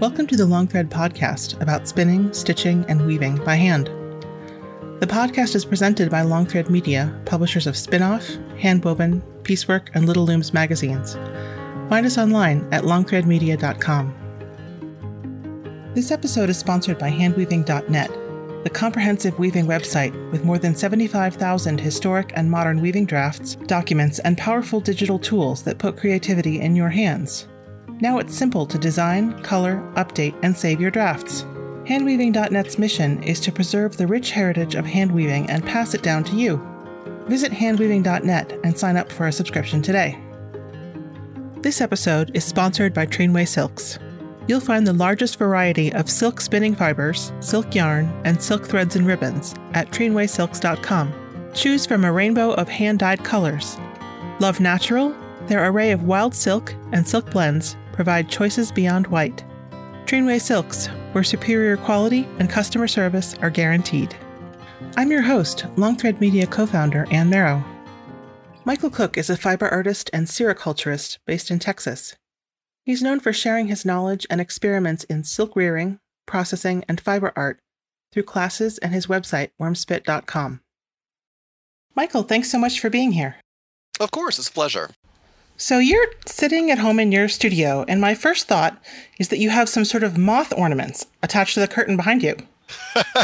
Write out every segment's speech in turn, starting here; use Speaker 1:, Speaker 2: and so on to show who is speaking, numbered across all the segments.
Speaker 1: Welcome to the Long Thread podcast about spinning, stitching, and weaving by hand. The podcast is presented by Long Thread Media, publishers of Spinoff, Handwoven, Piecework, and Little Looms magazines. Find us online at longthreadmedia.com. This episode is sponsored by handweaving.net, the comprehensive weaving website with more than 75,000 historic and modern weaving drafts, documents, and powerful digital tools that put creativity in your hands. Now it's simple to design, color, update, and save your drafts. Handweaving.net's mission is to preserve the rich heritage of handweaving and pass it down to you. Visit handweaving.net and sign up for a subscription today. This episode is sponsored by Treenway Silks. You'll find the largest variety of silk spinning fibers, silk yarn, and silk threads and ribbons at treenwaysilks.com. Choose from a rainbow of hand dyed colors. Love natural? Their array of wild silk and silk blends provide choices beyond white. Treenway Silks, where superior quality and customer service are guaranteed. I'm your host, Longthread Media co founder Anne Merrow. Michael Cook is a fiber artist and sericulturist based in Texas. He's known for sharing his knowledge and experiments in silk rearing, processing, and fiber art through classes and his website, wormspit.com. Michael, thanks so much for being here.
Speaker 2: Of course, it's a pleasure.
Speaker 1: So you're sitting at home in your studio, and my first thought is that you have some sort of moth ornaments attached to the curtain behind you.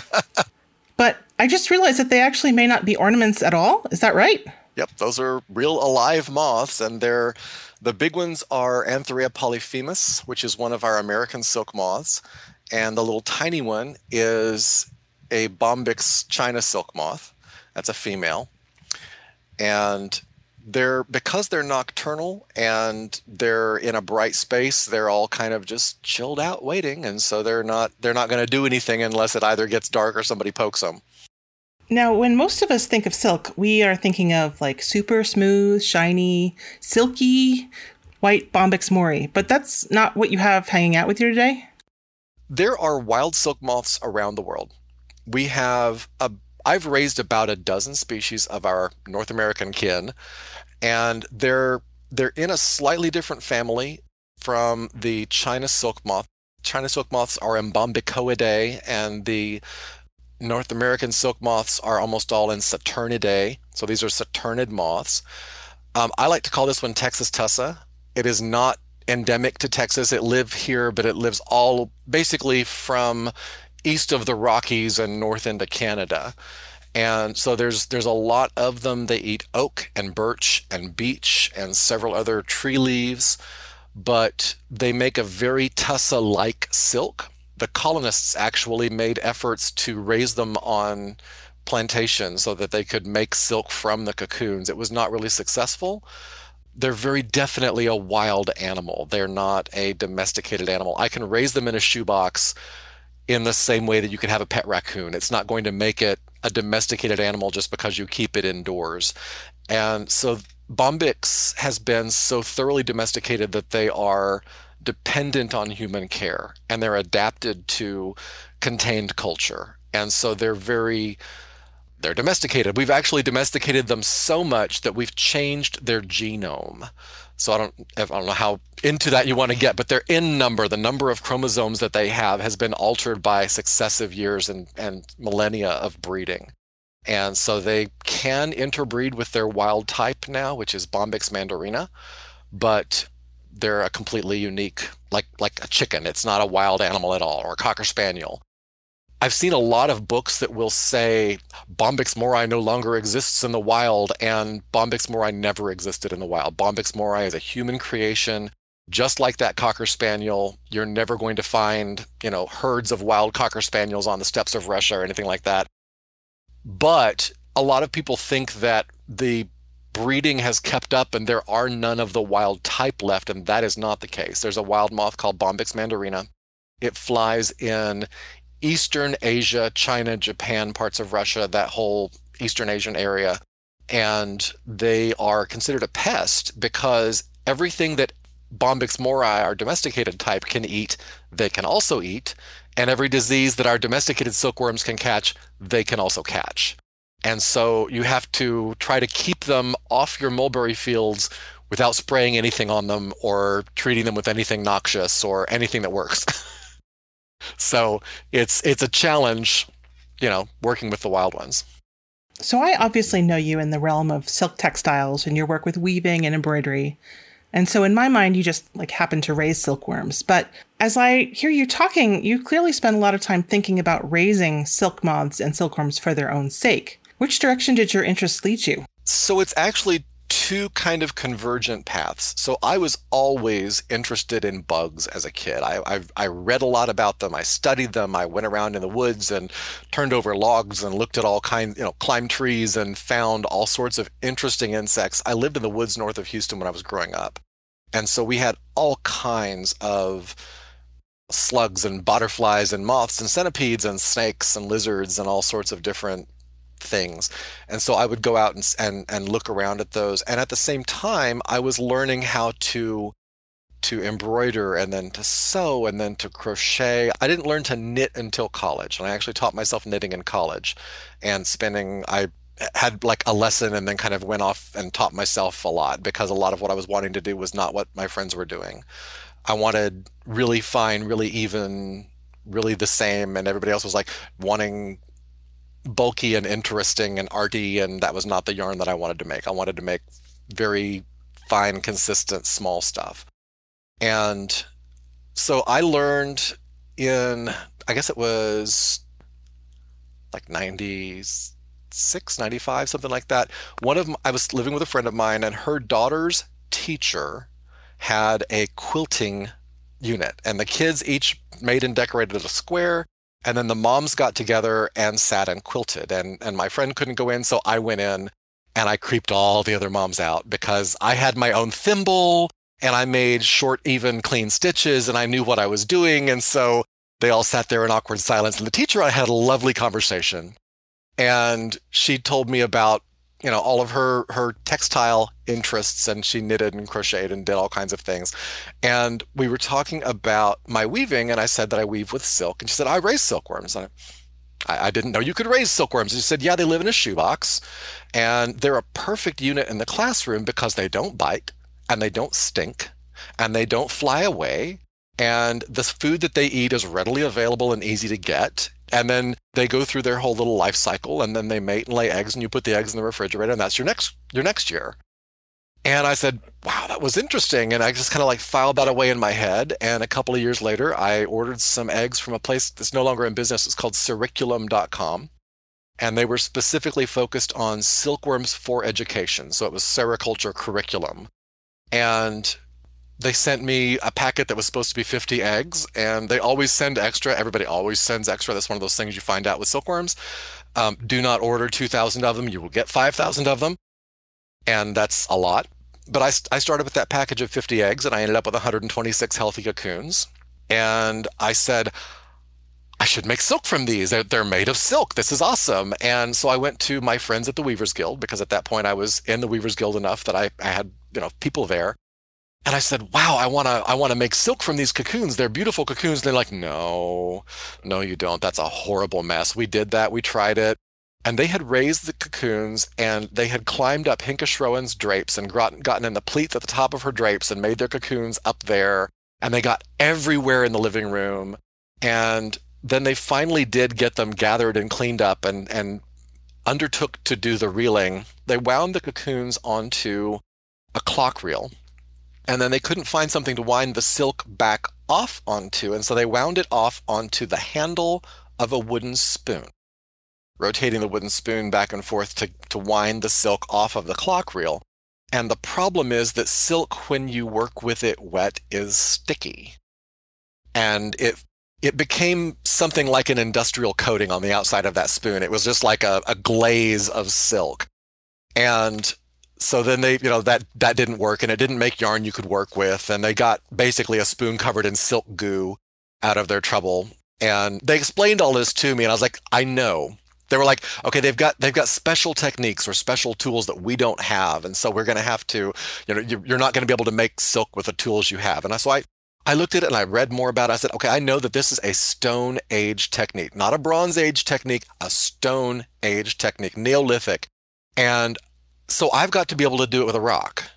Speaker 1: but I just realized that they actually may not be ornaments at all. Is that right?
Speaker 2: Yep, those are real alive moths, and they're the big ones are Antheraea polyphemus, which is one of our American silk moths, and the little tiny one is a Bombyx China silk moth. That's a female, and they're because they're nocturnal and they're in a bright space they're all kind of just chilled out waiting and so they're not they're not going to do anything unless it either gets dark or somebody pokes them
Speaker 1: now when most of us think of silk we are thinking of like super smooth shiny silky white bombyx mori. But that's not what you have hanging out with you today.
Speaker 2: There are wild silk moths around the world. We have a I've raised about a dozen species of our North American kin, and they're they're in a slightly different family from the China silk moth. China silk moths are Embombycoidae, and the North American silk moths are almost all in Saturniidae. So these are Saturniid moths. Um, I like to call this one Texas tussa. It is not endemic to Texas. It lives here, but it lives all basically from east of the Rockies and north into Canada. And so there's there's a lot of them. They eat oak and birch and beech and several other tree leaves, but they make a very tussa-like silk. The colonists actually made efforts to raise them on plantations so that they could make silk from the cocoons. It was not really successful. They're very definitely a wild animal. They're not a domesticated animal. I can raise them in a shoebox in the same way that you could have a pet raccoon. It's not going to make it a domesticated animal just because you keep it indoors. And so Bombyx has been so thoroughly domesticated that they are dependent on human care and they're adapted to contained culture. And so they're very they're domesticated. We've actually domesticated them so much that we've changed their genome. So I don't, I don't know how into that you want to get, but their in number, the number of chromosomes that they have, has been altered by successive years and, and millennia of breeding. And so they can interbreed with their wild type now, which is Bombyx mandarina, but they're a completely unique, like like a chicken. It's not a wild animal at all, or a cocker spaniel. I've seen a lot of books that will say Bombyx mori no longer exists in the wild and Bombyx mori never existed in the wild. Bombyx mori is a human creation. Just like that cocker spaniel, you're never going to find, you know, herds of wild cocker spaniels on the steppes of Russia or anything like that. But a lot of people think that the breeding has kept up and there are none of the wild type left, and that is not the case. There's a wild moth called Bombyx mandarina. It flies in Eastern Asia, China, Japan, parts of Russia, that whole Eastern Asian area. And they are considered a pest because everything that Bombyx mori, our domesticated type, can eat, they can also eat. And every disease that our domesticated silkworms can catch, they can also catch. And so you have to try to keep them off your mulberry fields without spraying anything on them or treating them with anything noxious or anything that works. so it's it's a challenge, you know, working with the wild ones.
Speaker 1: So I obviously know you in the realm of silk textiles and your work with weaving and embroidery. And so in my mind you just like happen to raise silkworms, but as I hear you talking, you clearly spend a lot of time thinking about raising silk moths and silkworms for their own sake. Which direction did your interest lead you?
Speaker 2: So it's actually two kind of convergent paths. So I was always interested in bugs as a kid. I, I, I read a lot about them. I studied them. I went around in the woods and turned over logs and looked at all kinds, you know, climbed trees and found all sorts of interesting insects. I lived in the woods north of Houston when I was growing up. And so we had all kinds of slugs and butterflies and moths and centipedes and snakes and lizards and all sorts of different things. And so I would go out and, and, and look around at those. And at the same time, I was learning how to to embroider and then to sew and then to crochet. I didn't learn to knit until college. And I actually taught myself knitting in college and spending I eh, had like a lesson and then kind of went off and taught myself a lot because a lot of what I was wanting to do was not what my friends were doing. I wanted really fine, really even, really the same and everybody else was like wanting bulky and interesting and arty, and that was not the yarn that I wanted to make. I wanted to make very fine, consistent, small stuff. And so I learned in, I guess it was like 96, 95, something like that. One of them, I was living with a friend of mine, and her daughter's teacher had a quilting unit, and the kids each made and decorated a square and then the moms got together and sat and quilted. And, and my friend couldn't go in, so I went in and I creeped all the other moms out because I had my own thimble and I made short, even, clean stitches and I knew what I was doing. And so they all sat there in awkward silence. And the teacher, I had a lovely conversation. And she told me about you know all of her her textile interests and she knitted and crocheted and did all kinds of things. And we were talking about my weaving and i said that i weave with silk and she said i raise silkworms. And I, I didn't know you could raise silkworms. She said yeah they live in a shoebox and they're a perfect unit in the classroom because they don't bite and they don't stink and they don't fly away and the food that they eat is readily available and easy to get and then they go through their whole little life cycle and then they mate and lay eggs and you put the eggs in the refrigerator and that's your next your next year. And i said wow that was interesting. And i just kind of like filed that away in my head and a couple of years later i ordered some eggs from a place that's no longer in business. It's called sericulum.com and they were specifically focused on silkworms for education. So it was sericulture curriculum. And they sent me a packet that was supposed to be 50 eggs and they always send extra everybody always sends extra that's one of those things you find out with silkworms um, do not order 2000 of them you will get 5000 of them and that's a lot but I, I started with that package of 50 eggs and i ended up with 126 healthy cocoons and i said I should make silk from these. They're, they're made of silk. This is awesome. And so I went to my friends at the Weavers Guild because at that point I was in the Weavers Guild enough that I, I had, you know, people there. And I said, wow, I want to, I want to make silk from these cocoons. They're beautiful cocoons. And they're like, no, no, you don't. That's a horrible mess. We did that. We tried it. And they had raised the cocoons and they had climbed up Hinke Schroen's drapes and gotten, gotten in the pleats at the top of her drapes and made their cocoons up there. And they got everywhere in the living room. And then they finally did get them gathered and cleaned up and, and undertook to do the reeling. They wound the cocoons onto a clock reel and then they couldn't find something to wind the silk back off onto, and so they wound it off onto the handle of a wooden spoon, rotating the wooden spoon back and forth to, to wind the silk off of the clock reel. And the problem is that silk, when you work with it wet, is sticky. And it it became something like an industrial coating on the outside of that spoon. It was just like a, a glaze of silk. And so then they you know that that didn't work and it didn't make yarn you could work with and they got basically a spoon covered in silk goo out of their trouble and they explained all this to me and i was like i know they were like okay they've got they've got special techniques or special tools that we don't have and so we're going to have to you know you're not going to be able to make silk with the tools you have and so i I looked at it and I read more about it. I said, okay, I know that this is a Stone Age technique, not a Bronze Age technique, a Stone Age technique, Neolithic. And so I've got to be able to do it with a rock.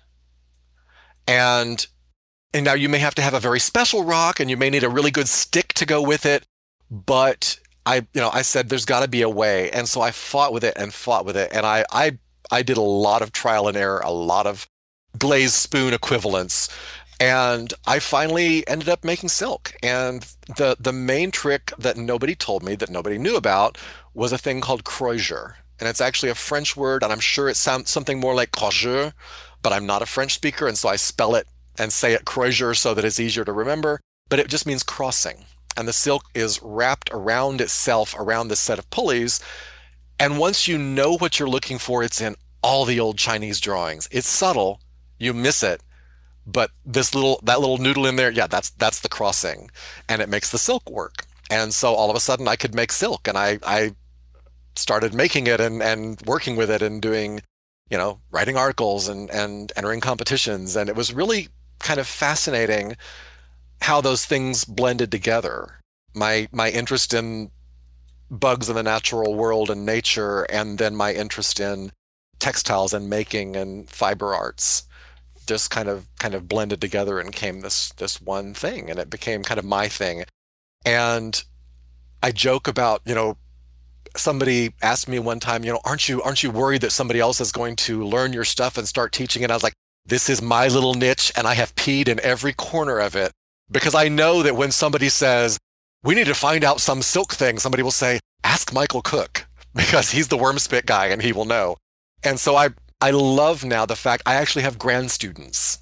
Speaker 2: And and now you may have to have a very special rock and you may need a really good stick to go with it, but I you know, I said there's got to be a way. And so I fought with it and fought with it and I I I did a lot of trial and error, a lot of glazed spoon equivalents. And I finally ended up making silk. And the the main trick that nobody told me, that nobody knew about, was a thing called crozier. And it's actually a French word, and I'm sure it sounds something more like croisure, but I'm not a French speaker, and so I spell it and say it crozier so that it's easier to remember. But it just means crossing. And the silk is wrapped around itself around this set of pulleys. And once you know what you're looking for, it's in all the old Chinese drawings. It's subtle, you miss it, but this little that little noodle in there, yeah, that's that's the crossing, and it makes the silk work. And so all of a sudden, I could make silk, and I I started making it and and working with it and doing, you know, writing articles and and entering competitions, and it was really kind of fascinating how those things blended together. My my interest in bugs in the natural world and nature, and then my interest in textiles and making and fiber arts just kind of kind of blended together and came this this one thing and it became kind of my thing and i joke about you know somebody asked me one time you know aren't you aren't you worried that somebody else is going to learn your stuff and start teaching it i was like this is my little niche and i have peed in every corner of it because i know that when somebody says we need to find out some silk thing somebody will say ask michael cook because he's the worm spit guy and he will know and so I, I love now the fact I actually have grand students.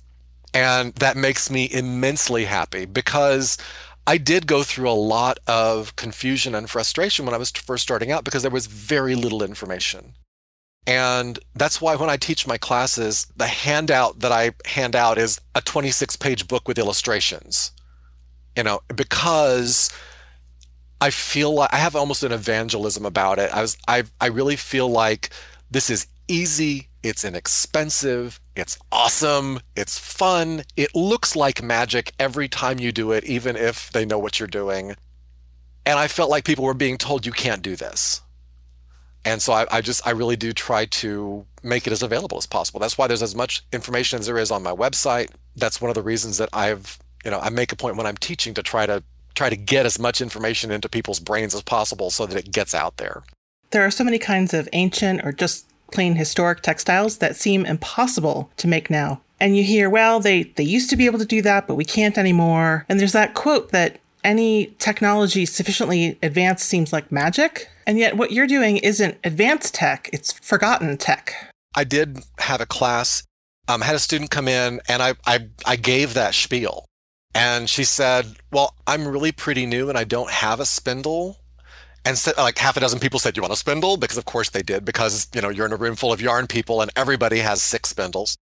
Speaker 2: And that makes me immensely happy because I did go through a lot of confusion and frustration when I was first starting out because there was very little information. And that's why when I teach my classes, the handout that I hand out is a 26 page book with illustrations. You know, because I feel like I have almost an evangelism about it. I was I I really feel like this is easy, it's inexpensive, it's awesome, it's fun, it looks like magic every time you do it, even if they know what you're doing. And I felt like people were being told you can't do this. And so I, I, just, I really do try to make it as available as possible. That's why there's as much information as there is on my website. That's one of the reasons that I've, you know, I make a point when I'm teaching to try to try to get as much information into people's brains as possible so that it gets out there.
Speaker 1: There are so many kinds of ancient or just plain historic textiles that seem impossible to make now. And you hear, well, they, they used to be able to do that, but we can't anymore. And there's that quote that any technology sufficiently advanced seems like magic. And yet, what you're doing isn't advanced tech, it's forgotten tech.
Speaker 2: I did have a class, um, had a student come in, and I, I, I gave that spiel. And she said, Well, I'm really pretty new and I don't have a spindle and so, like half a dozen people said, "You want a spindle?" Because of course they did, because you know you're in a room full of yarn people, and everybody has six spindles.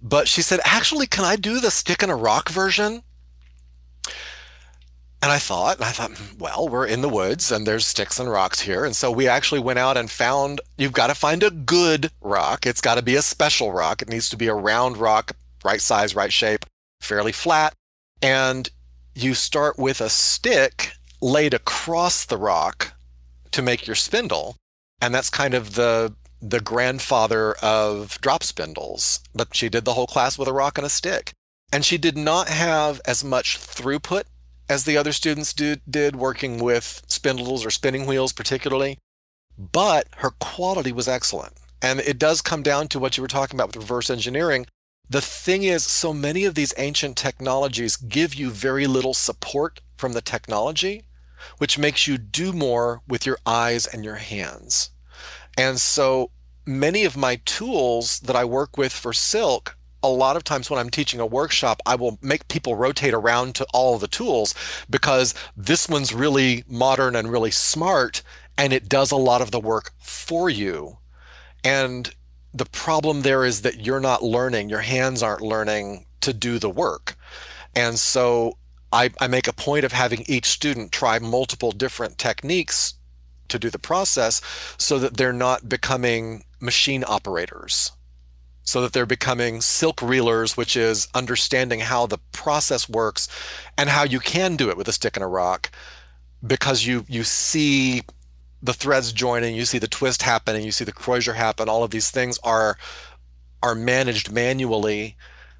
Speaker 2: But she said, "Actually, can I do the stick and a rock version?" And I thought, and I thought, hmm, well, we're in the woods and there's sticks and rocks here. And so we actually went out and found you've got to find a good rock. It's got to be a special rock. It needs to be a round rock, right size, right shape, fairly flat. And you start with a stick laid across the rock to make your spindle. And that's kind of the the grandfather of drop spindles. But she did the whole class with a rock and a stick. And she did not have as much throughput as the other students did, did working with spindles or spinning wheels, particularly. But her quality was excellent. And it does come down to what you were talking about with reverse engineering. The thing is, so many of these ancient technologies give you very little support from the technology which makes you do more with your eyes and your hands. And so many of my tools that I work with for silk, a lot of times when I'm teaching a workshop, I will make people rotate around to all the tools because this one's really modern and really smart and it does a lot of the work for you. And the problem there is that you're not learning, your hands aren't learning to do the work. And so I, I make a point of having each student try multiple different techniques to do the process so that they're not becoming machine operators. So that they're becoming silk reelers which is understanding how the process works and how you can do it with a stick and a rock because you you see the threads joining you see the twist happening you see the crozier happen. All of these things are are managed manually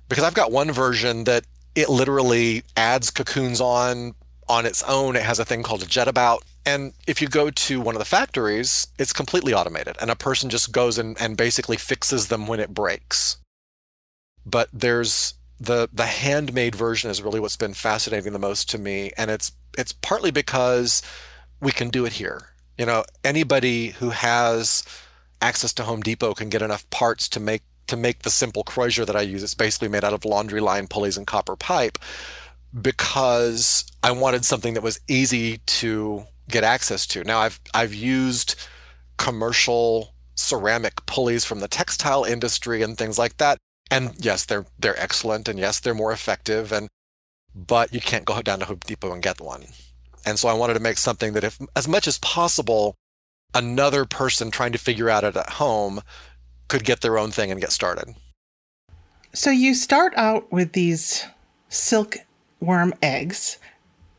Speaker 2: because I've got one version that it literally adds cocoons on on its own. It has a thing called a jette-bout. And if you go to one of the factories, it's completely automated and a person just goes and, and basically fixes them when it breaks. But there's the the handmade version is really what's been fascinating the most to me. And it's it's partly because we can do it here. You know, anybody who has access to Home Depot can get enough parts to make to make the simple crozier that I use. It's basically made out of laundry line pulleys and copper pipe because I wanted something that was easy to get access to. Now I've I've used commercial ceramic pulleys from the textile industry and things like that. And yes, they're they're excellent and yes, they're more effective and but you can't go down to Home Depot and get one. And so I wanted to make something that if as much as possible another person trying to figure out it at home could get their own thing and get started.
Speaker 1: So you start out with these silkworm eggs.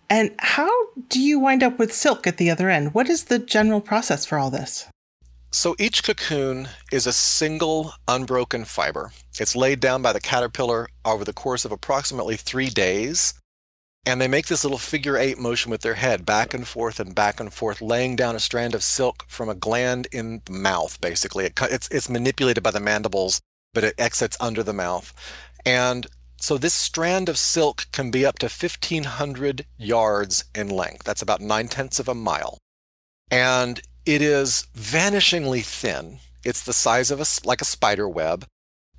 Speaker 1: And how do you wind up with silk at the other end? What is the general process for all this?
Speaker 2: So each cocoon is a single unbroken fiber. It's laid down by the caterpillar over the course of approximately three days. And they make this little figure eight motion with their head back and forth and back and forth, laying down a strand of silk from a gland in the mouth, basically. It, it's, it's manipulated by the mandibles, but it exits under the mouth. And so this strand of silk can be up to 1,500 yards in length. That's about nine tenths of a mile. And it is vanishingly thin. It's the size of a, like a spider web,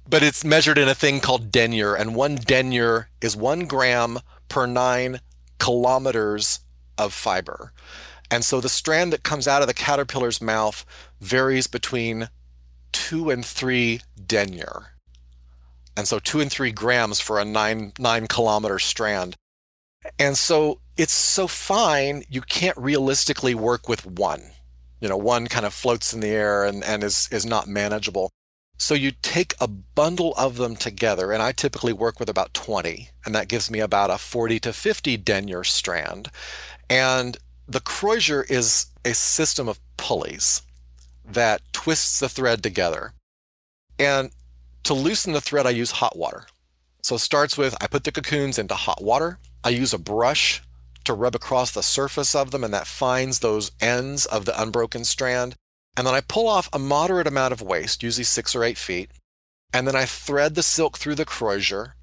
Speaker 2: but it's measured in a thing called denier. And one denier is one gram per nine kilometers of fiber. And so the strand that comes out of the caterpillar's mouth varies between two and three denier. And so two and three grams for a nine, nine kilometer strand. And so it's so fine, you can't realistically work with one. You know, one kind of floats in the air and, and is, is not manageable. So you take a bundle of them together, and I typically work with about 20, and that gives me about a 40 to 50 denier strand. And the crozier is a system of pulleys that twists the thread together. And to loosen the thread, I use hot water. So it starts with I put the cocoons into hot water. I use a brush to rub across the surface of them, and that finds those ends of the unbroken strand. And then I pull off a moderate amount of waste, usually six or eight feet. And then I thread the silk through the crozier,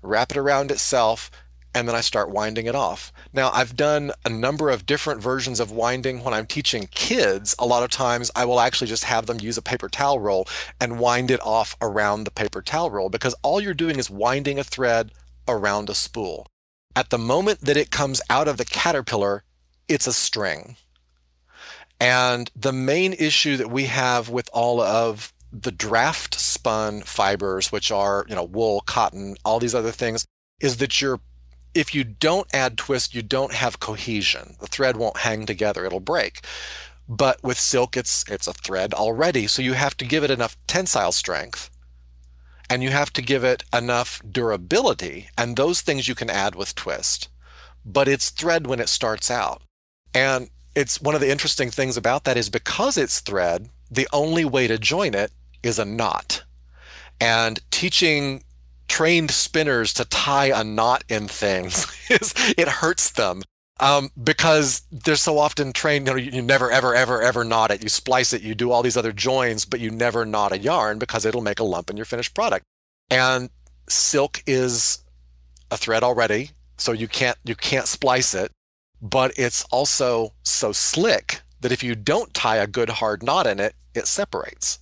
Speaker 2: wrap it around itself, and then I start winding it off. Now, I've done a number of different versions of winding. When I'm teaching kids, a lot of times I will actually just have them use a paper towel roll and wind it off around the paper towel roll because all you're doing is winding a thread around a spool. At the moment that it comes out of the caterpillar, it's a string. And the main issue that we have with all of the draft spun fibers, which are, you know, wool, cotton, all these other things, is that you're if you don't add twist, you don't have cohesion. The thread won't hang together, it'll break. But with silk, it's it's a thread already, so you have to give it enough tensile strength and you have to give it enough durability, and those things you can add with twist. But it's thread when it starts out. And it's one of the interesting things about that is because it's thread, the only way to join it is a knot. And teaching trained spinners to tie a knot in things is it hurts them um, because they're so often trained. You know, you never, ever, ever, ever knot it. You splice it. You do all these other joins, but you never knot a yarn because it'll make a lump in your finished product. And silk is a thread already, so you can't you can't splice it but it's also so slick that if you don't tie a good hard knot in it, it separates.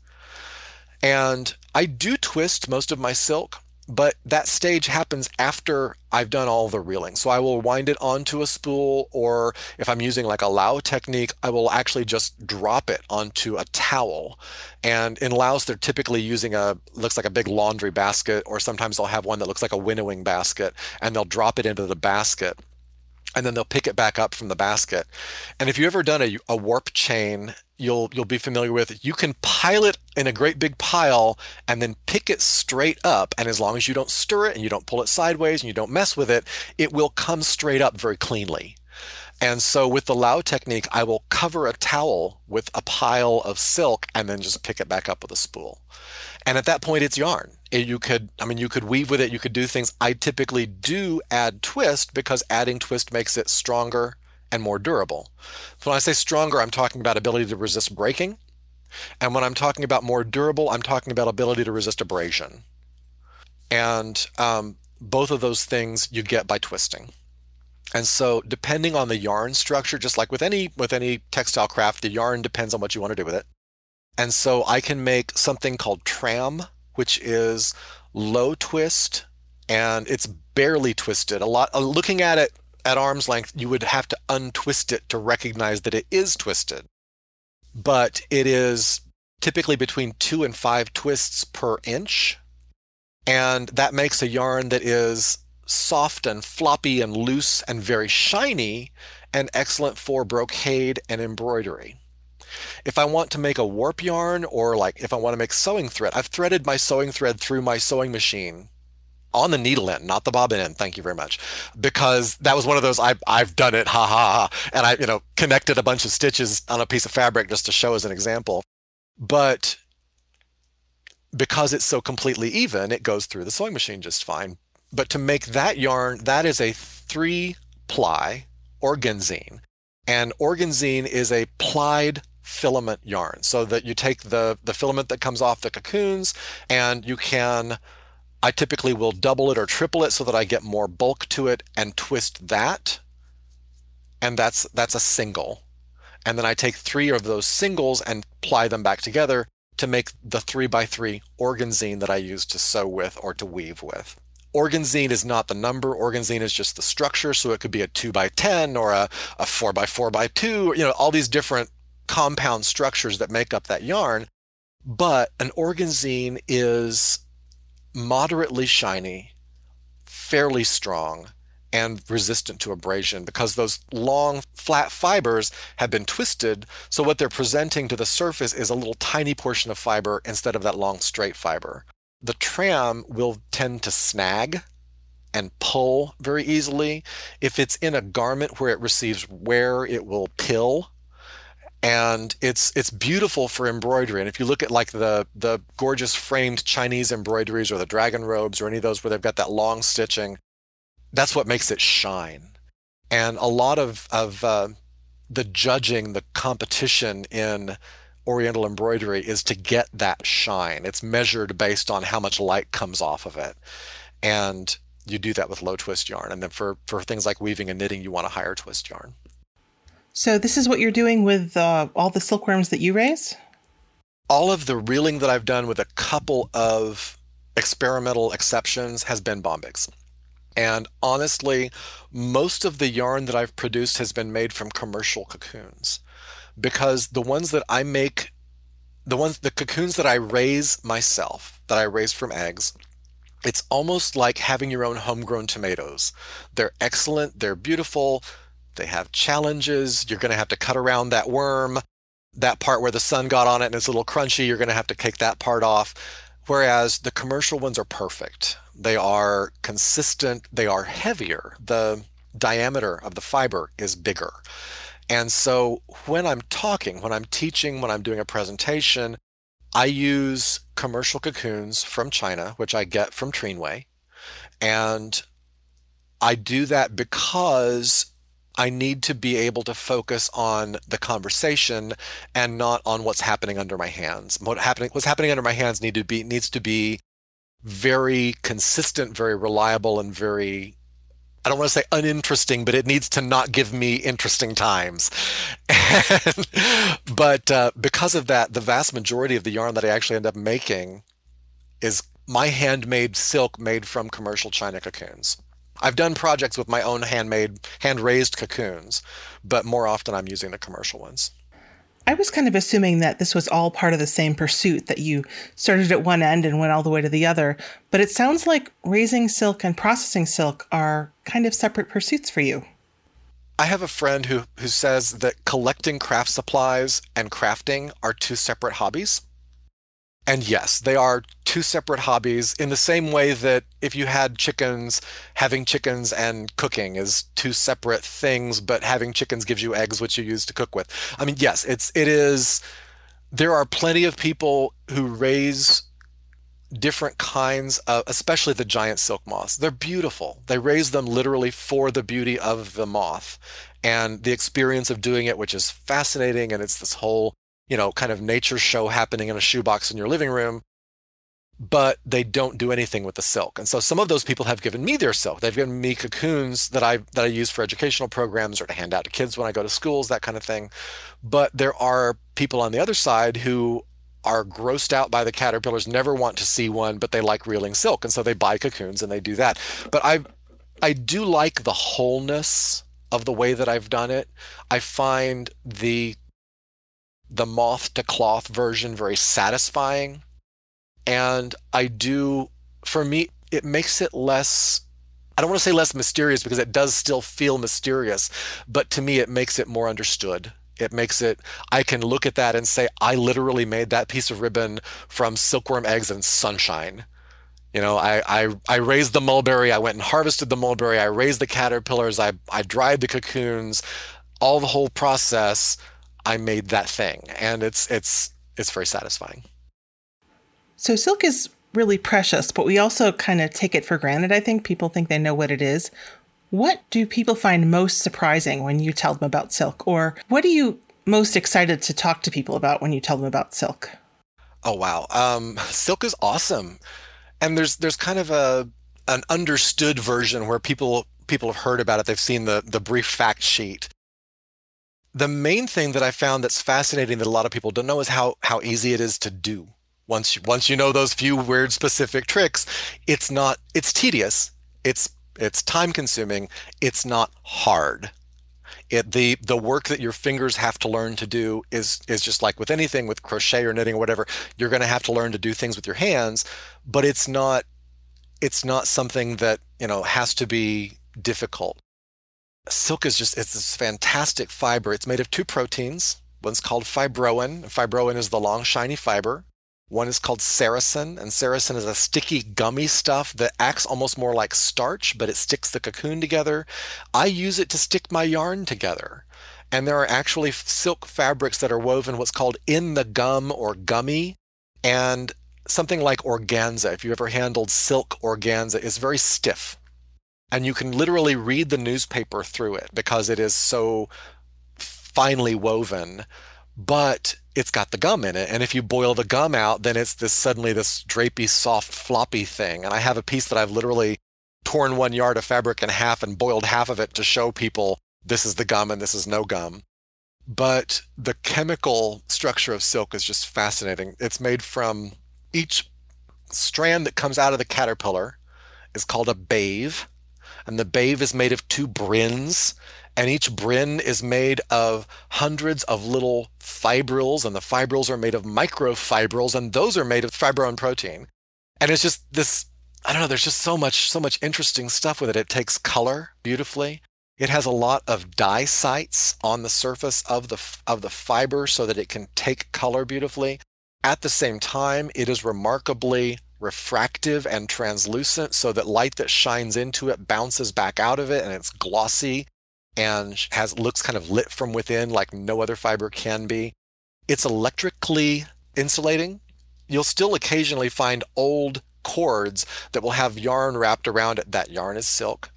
Speaker 2: And I do twist most of my silk, but that stage happens after I've done all the reeling. So I will wind it onto a spool, or if I'm using like a Lao technique, I will actually just drop it onto a towel. And in Laos, they're typically using a looks like a big laundry basket, or sometimes they'll have one that looks like a winnowing basket, and they'll drop it into the basket and then they'll pick it back up from the basket. And if you've ever done a, a warp chain, you'll you'll be familiar with you can pile it in a great big pile and then pick it straight up. And as long as you don't stir it and you don't pull it sideways and you don't mess with it it will come straight up very cleanly. And so with the Lao technique i will cover a towel with a pile of silk and then just pick it back up with a spool. And at that point it's yarn you could i mean you could weave with it you could do things. I typically do add twist because adding twist makes it stronger and more durable. So when i say stronger i'm talking about ability to resist breaking. And when i'm talking about more durable i'm talking about ability to resist abrasion. And um, both of those things you get by twisting. And so depending on the yarn structure just like with any with any textile craft the yarn depends on what you want to do with it. And so i can make something called tram which is low twist and it's barely twisted. A lot uh, looking at it at arm's length, you would have to untwist it to recognize that it is twisted. But it is typically between 2 and 5 twists per inch. And that makes a yarn that is soft and floppy and loose and very shiny and excellent for brocade and embroidery. If I want to make a warp yarn or like if I want to make sewing thread, I've threaded my sewing thread through my sewing machine on the needle end, not the bobbin end. Thank you very much, because that was one of those I've I've done it, ha ha ha, and I you know connected a bunch of stitches on a piece of fabric just to show as an example. But because it's so completely even, it goes through the sewing machine just fine. But to make that yarn, that is a three ply organzine, and organzine is a plied filament yarn so that you take the, the filament that comes off the cocoons and you can, I typically will double it or triple it so that I get more bulk to it and twist that. And that's, that's a single. And then I take three of those singles and ply them back together to make the three by three organzine that I use to sew with or to weave with. Organzine is not the number. Organzine is just the structure. So it could be a two by 10 or a, a four by four by two, you know, all these different compound structures that make up that yarn. But an organzine is moderately shiny, fairly strong, and resistant to abrasion because those long flat fibers have been twisted. So what they're presenting to the surface is a little tiny portion of fiber instead of that long straight fiber. The tram will tend to snag and pull very easily. If it's in a garment where it receives wear, it will pill and it's it's beautiful for embroidery. And if you look at like the the gorgeous framed chinese embroideries or the dragon robes or any of those where they've got that long stitching that's what makes it shine. And a lot of of uh, the judging the competition in oriental embroidery is to get that shine. It's measured based on how much light comes off of it. And you do that with low twist yarn. And then for for things like weaving and knitting you want a higher twist yarn
Speaker 1: so this is what you're doing with uh, all the silkworms that you raise?
Speaker 2: All of the reeling that I've done with a couple of experimental exceptions has been bombyx. And honestly, most of the yarn that I've produced has been made from commercial cocoons because the ones that I make, the ones, the cocoons that I raise myself, that I raise from eggs, it's almost like having your own homegrown tomatoes. They're excellent, they're beautiful, they have challenges. You're going to have to cut around that worm. That part where the sun got on it and it's a little crunchy, you're going to have to take that part off. Whereas the commercial ones are perfect. They are consistent. They are heavier. The diameter of the fiber is bigger. And so when I'm talking, when I'm teaching, when I'm doing a presentation, I use commercial cocoons from China, which I get from Treenway. And I do that because I need to be able to focus on the conversation and not on what's happening under my hands. What happening what's happening under my hands need to be needs to be very consistent, very reliable, and very I don't want to say uninteresting, but it needs to not give me interesting times. And, but uh, because of that, the vast majority of the yarn that I actually end up making is my handmade silk made from commercial China cocoons. I've done projects with my own handmade, hand raised cocoons, but more often I'm using the commercial ones.
Speaker 1: I was kind of assuming that this was all part of the same pursuit, that you started at one end and went all the way to the other. But it sounds like raising silk and processing silk are kind of separate pursuits for you.
Speaker 2: I have a friend who, who says that collecting craft supplies and crafting are two separate hobbies. And yes, they are two separate hobbies in the same way that if you had chickens, having chickens and cooking is two separate things, but having chickens gives you eggs which you use to cook with. I mean, yes, it's it is there are plenty of people who raise different kinds of, especially the giant silk moths. They're beautiful. They raise them literally for the beauty of the moth and the experience of doing it, which is fascinating. And it's this whole, you know, kind of nature show happening in a shoebox in your living room. But they don't do anything with the silk. And so some of those people have given me their silk. They've given me cocoons that I that I use for educational programs or to hand out to kids when I go to schools, that kind of thing. But there are people on the other side who are grossed out by the caterpillars, never want to see one, but they like reeling silk, and so they buy cocoons and they do that. But I, I do like the wholeness of the way that I've done it. I find the the moth to cloth version very satisfying, and I do. For me, it makes it less. I don't want to say less mysterious because it does still feel mysterious, but to me, it makes it more understood it makes it, I can look at that and say, I literally made that piece of ribbon from silkworm eggs and sunshine. You know, I, I, I raised the mulberry, I went and harvested the mulberry, I raised the caterpillars, I, I dried the cocoons, all the whole process, I made that thing. And it's, it's, it's very satisfying.
Speaker 1: So silk is really precious, but we also kind of take it for granted. I think people think they know what it is. What do people find most surprising when you tell them about silk? Or what are you most excited to talk to people about when you tell them about silk?
Speaker 2: Oh wow. Um, silk is awesome. And there's there's kind of a an understood version where people people have heard about it. They've seen the the brief fact sheet. The main thing that I found that's fascinating that a lot of people don't know is how how easy it is to do. Once once you know those few weird specific tricks, it's not it's tedious. It's it's time consuming. It's not hard. It, the the work that your fingers have to learn to do is is just like with anything with crochet or knitting or whatever you're going to have to learn to do things with your hands but it's not it's not something that you know has to be difficult silk is just it's this fantastic fiber it's made of two proteins one's called fibroin fibroin is the long shiny fiber one is called sericin, and sericin is a sticky gummy stuff that acts almost more like starch, but it sticks the cocoon together. I use it to stick my yarn together. And there are actually silk fabrics that are woven what's called in the gum or gummy. And something like organza, if you ever handled silk organza, is very stiff. And you can literally read the newspaper through it because it is so finely woven. But it's got the gum in it. And if you boil the gum out, then it's this suddenly this drapey, soft, floppy thing. And I have a piece that I've literally torn one yard of fabric in half and boiled half of it to show people this is the gum and this is no gum. But the chemical structure of silk is just fascinating. It's made from each strand that comes out of the caterpillar is called a bave. And the bave is made of two brins and each brin is made of hundreds of little fibrils, and the fibrils are made of microfibrils, and those are made of fibroin protein. And it's just this, I don't know, there's just so much, so much interesting stuff with it. It takes color beautifully. It has a lot of dye sites on the surface of the of the fiber so that it can take color beautifully. At the same time, it is remarkably refractive and translucent so that light that shines into it bounces back out of it and it's glossy and has looks kind of lit from within like no other fiber can be. It's electrically insulating. You'll still occasionally find old cords that will have yarn wrapped around it. That yarn is silk.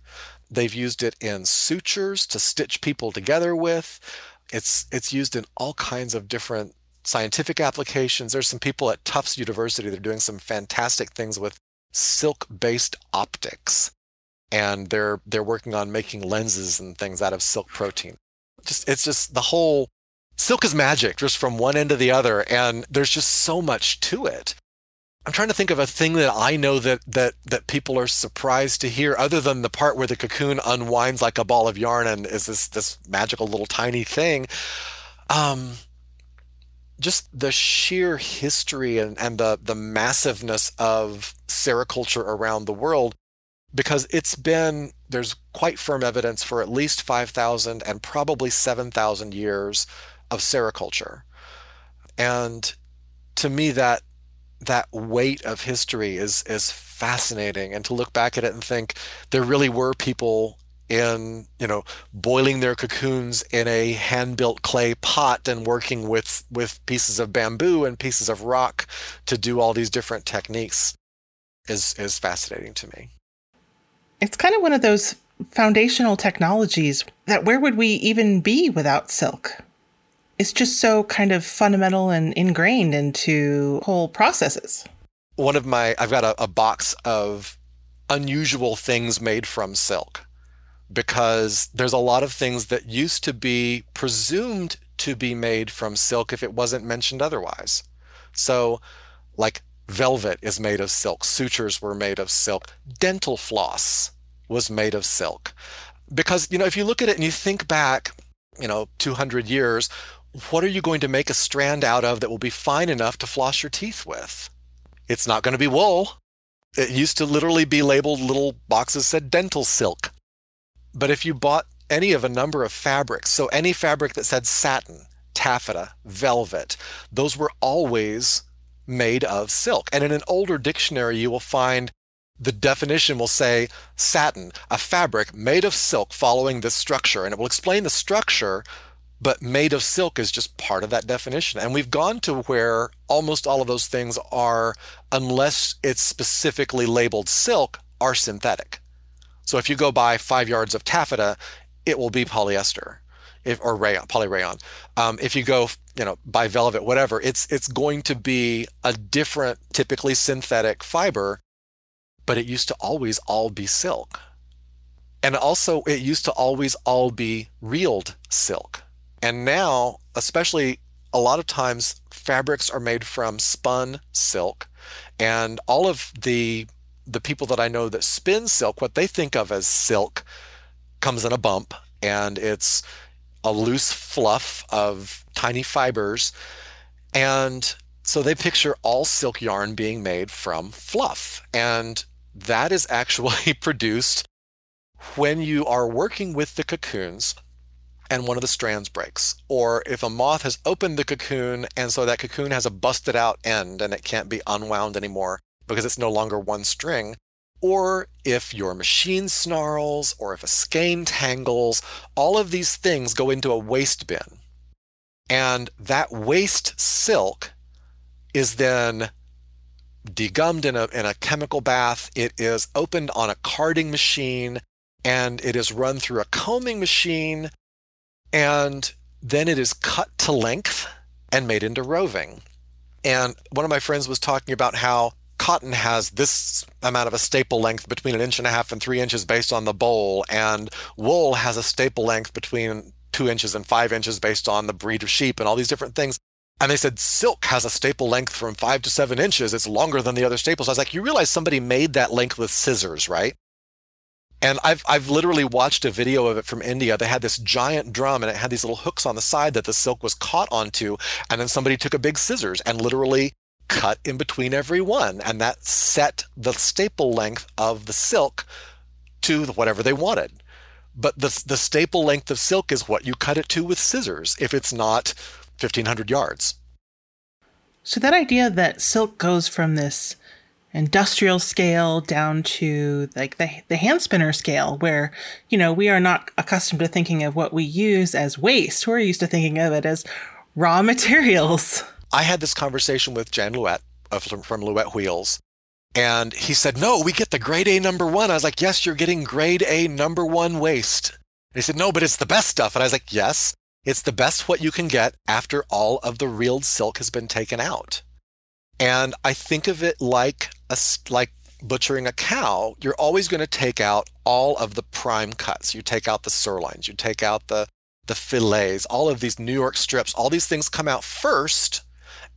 Speaker 2: They've used it in sutures to stitch people together with. It's it's used in all kinds of different scientific applications. There's some people at Tufts University that are doing some fantastic things with silk-based optics and they're they're working on making lenses and things out of silk protein. Just it's just the whole silk is magic just from one end to the other and there's just so much to it. I'm trying to think of a thing that I know that that that people are surprised to hear other than the part where the cocoon unwinds like a ball of yarn and is this this magical little tiny thing. Um just the sheer history and, and the the massiveness of sericulture around the world because it's been there's quite firm evidence for at least 5000 and probably 7000 years of sericulture and to me that that weight of history is is fascinating. And to look back at it and think there really were people in you know boiling their cocoons in a hand built clay pot and working with with pieces of bamboo and pieces of rock to do all these different techniques is is fascinating to me.
Speaker 1: It's kind of one of those foundational technologies that where would we even be without silk? It's just so kind of fundamental and ingrained into whole processes.
Speaker 2: One of my I've got a, a box of unusual things made from silk because there's a lot of things that used to be presumed to be made from silk if it wasn't mentioned otherwise. So, like velvet is made of silk, sutures were made of silk, dental floss was made of silk. Because, you know, if you look at it and you think back, you know, 200 years, what are you going to make a strand out of that will be fine enough to floss your teeth with? It's not going to be wool. It used to literally be labeled little boxes said dental silk. But if you bought any of a number of fabrics, so any fabric that said satin, taffeta, velvet, those were always made of silk. And in an older dictionary, you will find the definition will say satin, a fabric made of silk following this structure. And it will explain the structure, but made of silk is just part of that definition. And we've gone to where almost all of those things are, unless it's specifically labeled silk, are synthetic. So if you go buy five yards of taffeta, it will be polyester if, or rayon, polyrayon. Um, if you go, you know, buy velvet, whatever, it's it's going to be a different, typically synthetic fiber, but it used to always all be silk. And also, it used to always all be reeled silk. And now, especially a lot of times, fabrics are made from spun silk, and all of the the people that I know that spin silk, what they think of as silk, comes in a bump, and it's a loose fluff of tiny fibers. And so they picture all silk yarn being made from fluff. And that is actually produced when you are working with the cocoons and one of the strands breaks, or if a moth has opened the cocoon and so that cocoon has a busted out end and it can't be unwound anymore because it's no longer one string, or if your machine snarls, or if a skein tangles, all of these things go into a waste bin. And that waste silk is then degummed in a, in a chemical bath. It is opened on a carding machine and it is run through a combing machine. And then it is cut to length and made into roving. And one of my friends was talking about how cotton has this amount of a staple length between an inch and a half and three inches based on the boll, and wool has a staple length between two inches and five inches based on the breed of sheep and all these different things. And they said silk has a staple length from five to seven inches. It's longer than the other staples. I was like, you realize somebody made that length with scissors, right? And I've I've literally watched a video of it from India. They had this giant drum and it had these little hooks on the side that the silk was caught onto. And then somebody took a big scissors and literally cut in between every one. And that set the staple length of the silk to whatever they wanted. But the, the staple length of silk is what you cut it to with scissors if it's not 1500 yards.
Speaker 1: So that idea that silk goes from this industrial scale down to like the, the hand spinner scale where you know we are not accustomed to thinking of what we use as waste we're used to thinking of it as raw materials
Speaker 2: I had this conversation with Jan Louet uh, from, from Louet Wheels, and he said, No, we get the grade A number one. I was like, Yes, you're getting grade A number one waste. And he said, No, but it's the best stuff. And I was like, Yes, it's the best what you can get after all of the reeled silk has been taken out. And I think of it like a, like butchering a cow. You're always going to take out all of the prime cuts. You take out the sirloins, you take out the the fillets, all of these New York strips, all these things come out first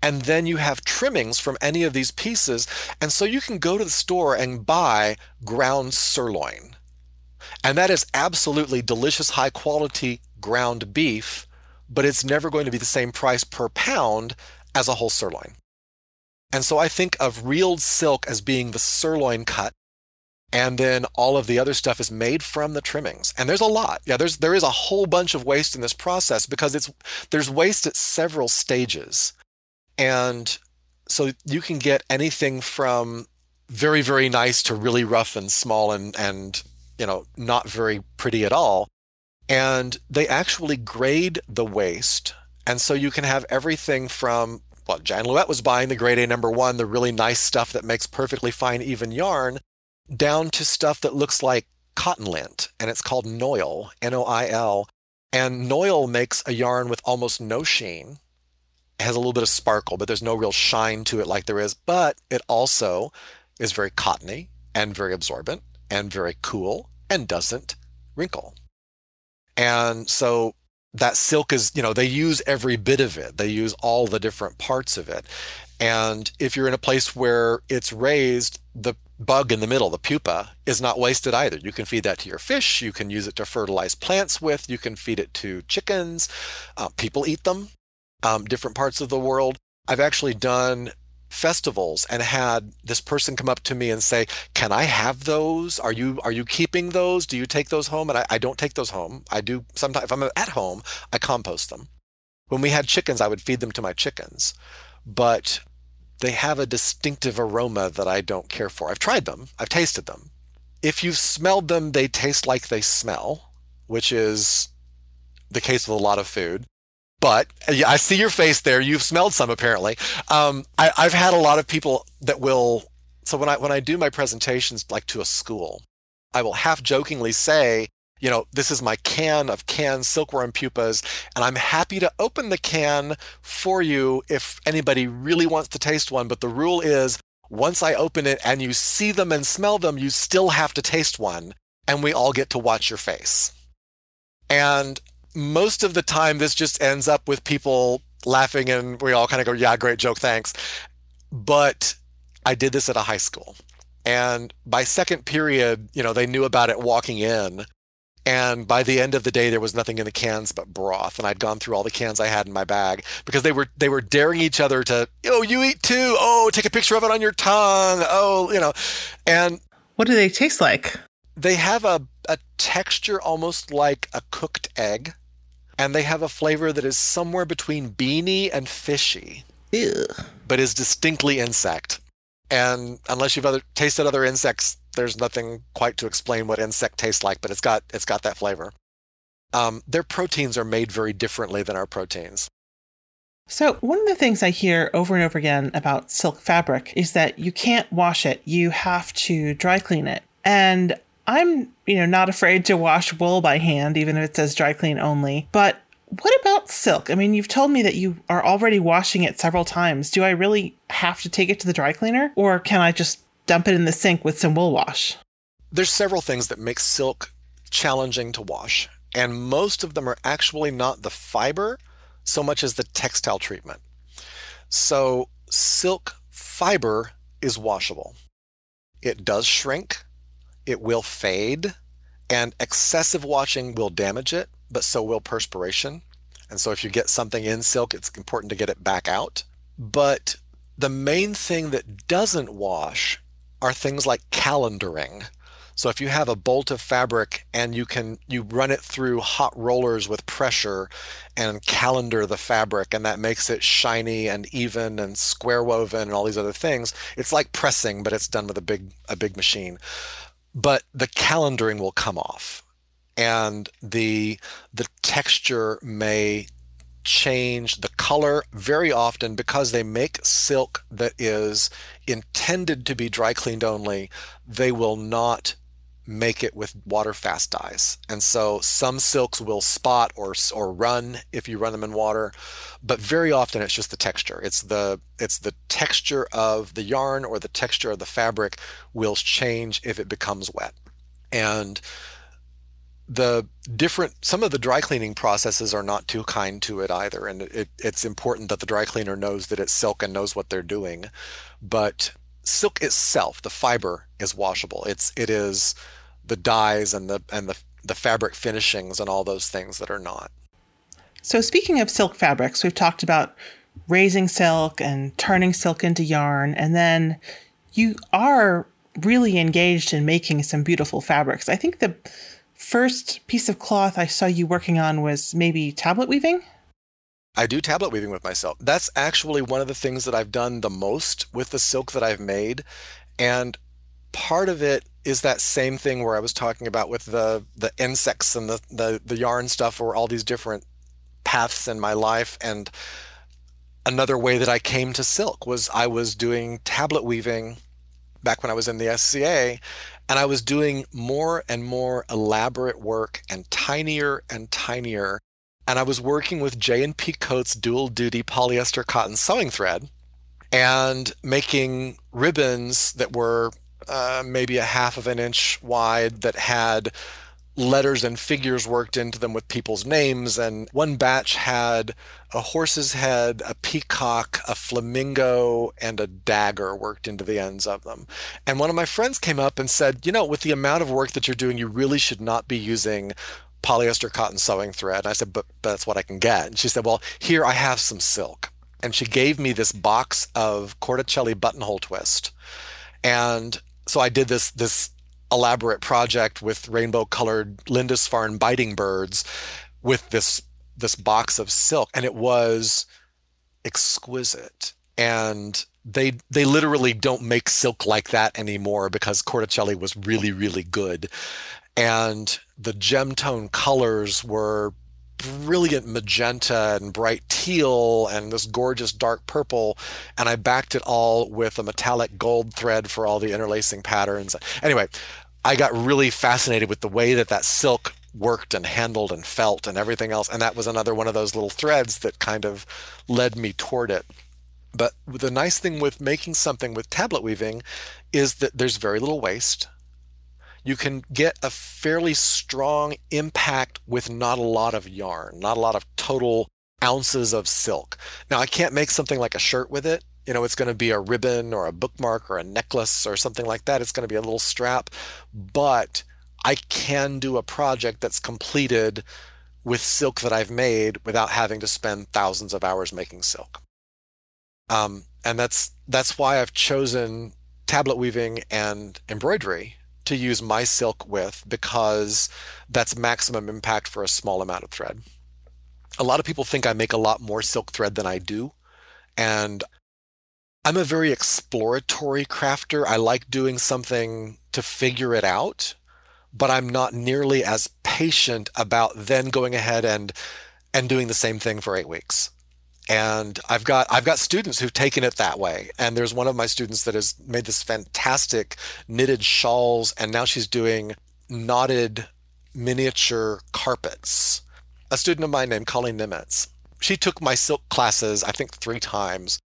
Speaker 2: and then you have trimmings from any of these pieces. And so you can go to the store and buy ground sirloin. And that is absolutely delicious, high quality ground beef, but it's never going to be the same price per pound as a whole sirloin. And so I think of reeled silk as being the sirloin cut. And then all of the other stuff is made from the trimmings. And there's a lot. Yeah, there's there is a whole bunch of waste in this process because it's there's waste at several stages. And so you can get anything from very, very nice to really rough and small and, and, you know, not very pretty at all. And they actually grade the waste. And so you can have everything from well, Jan Louet was buying the grade A number one, the really nice stuff that makes perfectly fine even yarn, down to stuff that looks like cotton lint, and it's called Noil, N-O-I-L. And Noil makes a yarn with almost no sheen. Has a little bit of sparkle, but there's no real shine to it like there is. But it also is very cottony and very absorbent and very cool and doesn't wrinkle. And so that silk is, you know, they use every bit of it. They use all the different parts of it. And if you're in a place where it's raised, the bug in the middle, the pupa, is not wasted either. You can feed that to your fish. You can use it to fertilize plants with. You can feed it to chickens. Uh, people eat them. Um, different parts of the world. I've actually done festivals and had this person come up to me and say, "Can I have those? Are you are you keeping those? Do you take those home?" And I, I don't take those home. I do sometimes if I'm at home, I compost them. When we had chickens, I would feed them to my chickens, but they have a distinctive aroma that I don't care for. I've tried them. I've tasted them. If you've smelled them, they taste like they smell, which is the case with a lot of food but I see your face there. You've smelled some apparently. Um, I, I've had a lot of people that will. So when I when I do my presentations like to a school, I will half jokingly say, you know, this is my can of canned silkworm pupas, and I'm happy to open the can for you if anybody really wants to taste one. But the rule is once I open it and you see them and smell them, you still have to taste one, and we all get to watch your face. And most of the time, this just ends up with people laughing and we all kind of go, yeah, great joke, thanks. But I did this at a high school. And by second period, you know, they knew about it walking in. And by the end of the day, there was nothing in the cans but broth. And I'd gone through all the cans I had in my bag because they were they were daring each other to, oh, you eat too. Oh, take a picture of it on your tongue. Oh, you know. And
Speaker 1: what do they taste like?
Speaker 2: They have a, a texture almost like a cooked egg and they have a flavor that is somewhere between beany and fishy,
Speaker 1: Ew.
Speaker 2: but is distinctly insect. And unless you've other, tasted other insects, there's nothing quite to explain what insect tastes like, but it's got it's got that flavor. Um, their proteins are made very differently than our proteins.
Speaker 1: So, one of the things I hear over and over again about silk fabric is that you can't wash it, you have to dry clean it. And I'm, you know, not afraid to wash wool by hand, even if it says dry clean only. But what about silk? I mean, you've told me that you are already washing it several times. Do I really have to take it to the dry cleaner? Or can I just dump it in the sink with some wool wash?
Speaker 2: There's several things that make silk challenging to wash. And most of them are actually not the fiber so much as the textile treatment. So, silk fiber is washable. It does shrink, it will fade and excessive washing will damage it, but so will perspiration. And so if you get something in silk, it's important to get it back out. But the main thing that doesn't wash are things like calendaring. So if you have a bolt of fabric and you can you run it through hot rollers with pressure and calendar the fabric and that makes it shiny and even and square woven and all these other things, it's like pressing but it's done with a big a big machine but the calendaring will come off and the the texture may change the color very often because they make silk that is intended to be dry cleaned only. They will not make it with water fast dyes. And so some silks will spot or or run if you run them in water, but very often it's just the texture. It's the it's the texture of the yarn or the texture of the fabric will change if it becomes wet. And the different some of the dry cleaning processes are not too kind to it either and it, it's important that the dry cleaner knows that it's silk and knows what they're doing but silk itself the fiber is washable it's it is the dyes and the and the the fabric finishings and all those things that are not.
Speaker 1: So speaking of silk fabrics, we've talked about raising silk and turning silk into yarn and then you are really engaged in making some beautiful fabrics. I think the first piece of cloth I saw you working on was maybe tablet weaving.
Speaker 2: I do tablet weaving with myself. That's actually one of the things that I've done the most with the silk that I've made. And part of it is that same thing where I was talking about with the the insects and the, the the yarn stuff or all these different paths in my life and another way that I came to silk was I was doing tablet weaving back when I was in the SCA, and I was doing more and more elaborate work and tinier and tinier. And I was working with J&P Coats dual duty polyester cotton sewing thread and making ribbons that were uh, maybe a half of an inch wide that had letters and figures worked into them with people's names. And one batch had a horse's head, a peacock, a flamingo, and a dagger worked into the ends of them. And one of my friends came up and said, You know, with the amount of work that you're doing, you really should not be using polyester cotton sewing thread. And I said, but, but that's what I can get. And she said, Well, here I have some silk. And she gave me this box of Corticelli buttonhole twist. And so I did this this elaborate project with rainbow colored Lindisfarne biting birds with this this box of silk and it was exquisite and they they literally don't make silk like that anymore because Corticelli was really really good and the gem tone colors were brilliant magenta and bright teal and this gorgeous dark purple. And I backed it all with a metallic gold thread for all the interlacing patterns. Anyway, I got really fascinated with the way that that silk worked and handled and felt and everything else. And that was another one of those little threads that kind of led me toward it. But the nice thing with making something with tablet weaving is that there's very little waste you can get a fairly strong impact with not a lot of yarn, not a lot of total ounces of silk. Now, I can't make something like a shirt with it. You know, it's going to be a ribbon or a bookmark or a necklace or something like that. It's going to be a little strap, but I can do a project that's completed with silk that I've made without having to spend thousands of hours making silk. Um, and that's that's why I've chosen tablet weaving and embroidery to use my silk with because that's maximum impact for a small amount of thread. A lot of people think I make a lot more silk thread than I do. And I'm a very exploratory crafter. I like doing something to figure it out, but I'm not nearly as patient about then going ahead and and doing the same thing for 8 weeks and I've got I've got students who've taken it that way. And there's one of my students that has made this fantastic knitted shawls, and now she's doing knotted miniature carpets. A student of mine named Colleen Nimitz. She took my silk classes, I think, three times,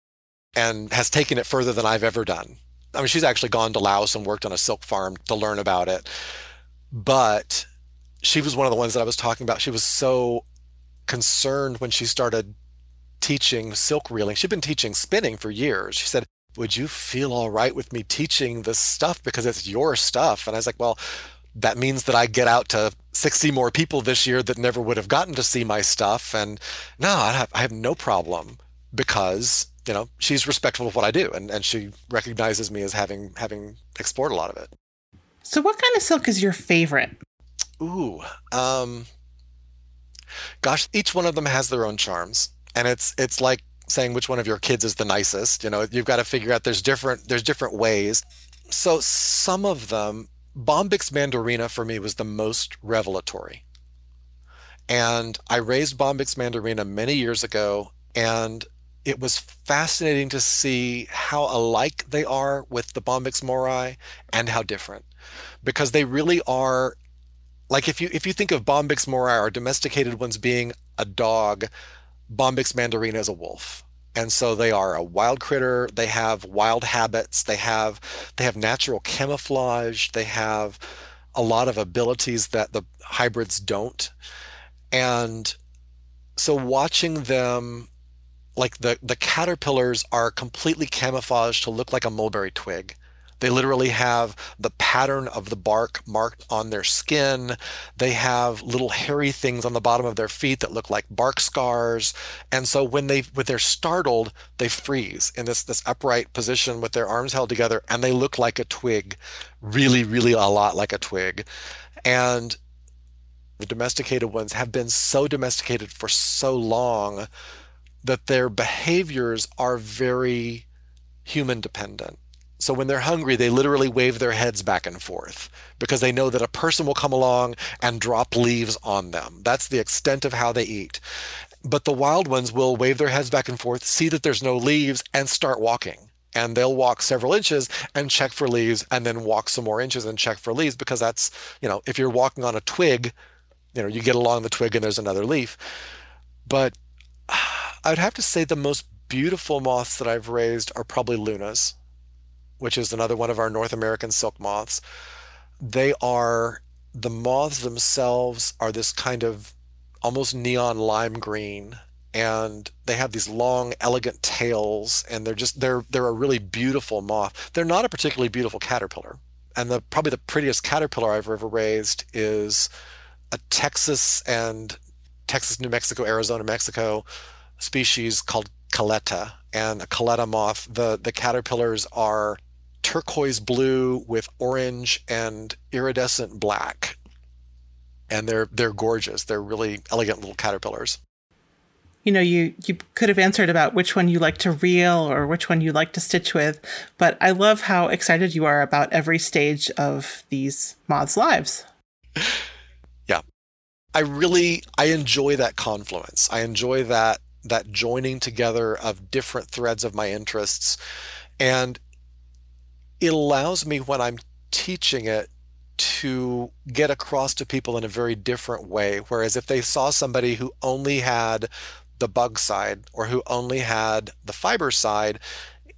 Speaker 2: and has taken it further than I've ever done. I mean, she's actually gone to Laos and worked on a silk farm to learn about it. But she was one of the ones that I was talking about. She was so concerned when she started teaching silk reeling. She'd been teaching spinning for years. She said, Would you feel all right with me teaching this stuff because it's your stuff? And I was like, Well, that means that I get out to 60 more people this year that never would have gotten to see my stuff. And no, I have, I have no problem because, you know, she's respectful of what I do and, and she recognizes me as having having explored a lot of it.
Speaker 1: So what kind of silk is your favorite?
Speaker 2: Ooh, um, gosh, each one of them has their own charms and it's it's like saying which one of your kids is the nicest you know you've got to figure out there's different there's different ways. So some of them Bombyx Mandarina for me was the most revelatory. And i raised Bombyx Mandarina many years ago and it was fascinating to see how alike they are with the Bombyx mori and how different. Because they really are like if you if you think of Bombyx mori or domesticated ones being a dog Bombyx mandarina is a wolf. And so they are a wild critter. They have wild habits. They have they have natural camouflage. They have a lot of abilities that the hybrids don't. And so watching them like the the caterpillars are completely camouflaged to look like a mulberry twig they literally have the pattern of the bark marked on their skin. They have little hairy things on the bottom of their feet that look like bark scars. And so when they when they're startled, they freeze in this this upright position with their arms held together and they look like a twig, really really a lot like a twig. And the domesticated ones have been so domesticated for so long that their behaviors are very human dependent. So when they're hungry, they literally wave their heads back and forth because they know that a person will come along and drop leaves on them. That's the extent of how they eat. but the wild ones will wave their heads back and forth, see that there's no leaves, and start walking. And they'll walk several inches and check for leaves, and then walk some more inches and check for leaves because that's, you know, if you're walking on a twig, you know, you get along the twig and there's another leaf. But I'd have to say the most beautiful moths that I've raised are probably Lunas, which is another one of our North American silk moths. They are the moths themselves are this kind of almost neon lime green and they have these long elegant tails and they're just they're they're a really beautiful moth they're not a particularly beautiful caterpillar and the probably the prettiest caterpillar i've ever raised is a texas and texas new mexico arizona mexico species called calleta and a calleta moth the the caterpillars are turquoise blue with orange and iridescent black and they're they're gorgeous. They're really elegant little caterpillars.
Speaker 1: You know, you you could have answered about which one you like to reel or which one you like to stitch with, but I love how excited you are about every stage of these moths' lives.
Speaker 2: Yeah. I really I enjoy that confluence. I enjoy that that joining together of different threads of my interests and it allows me when I'm teaching it to get across to people in a very different way. Whereas if they saw somebody who only had the bug side or who only had the fiber side,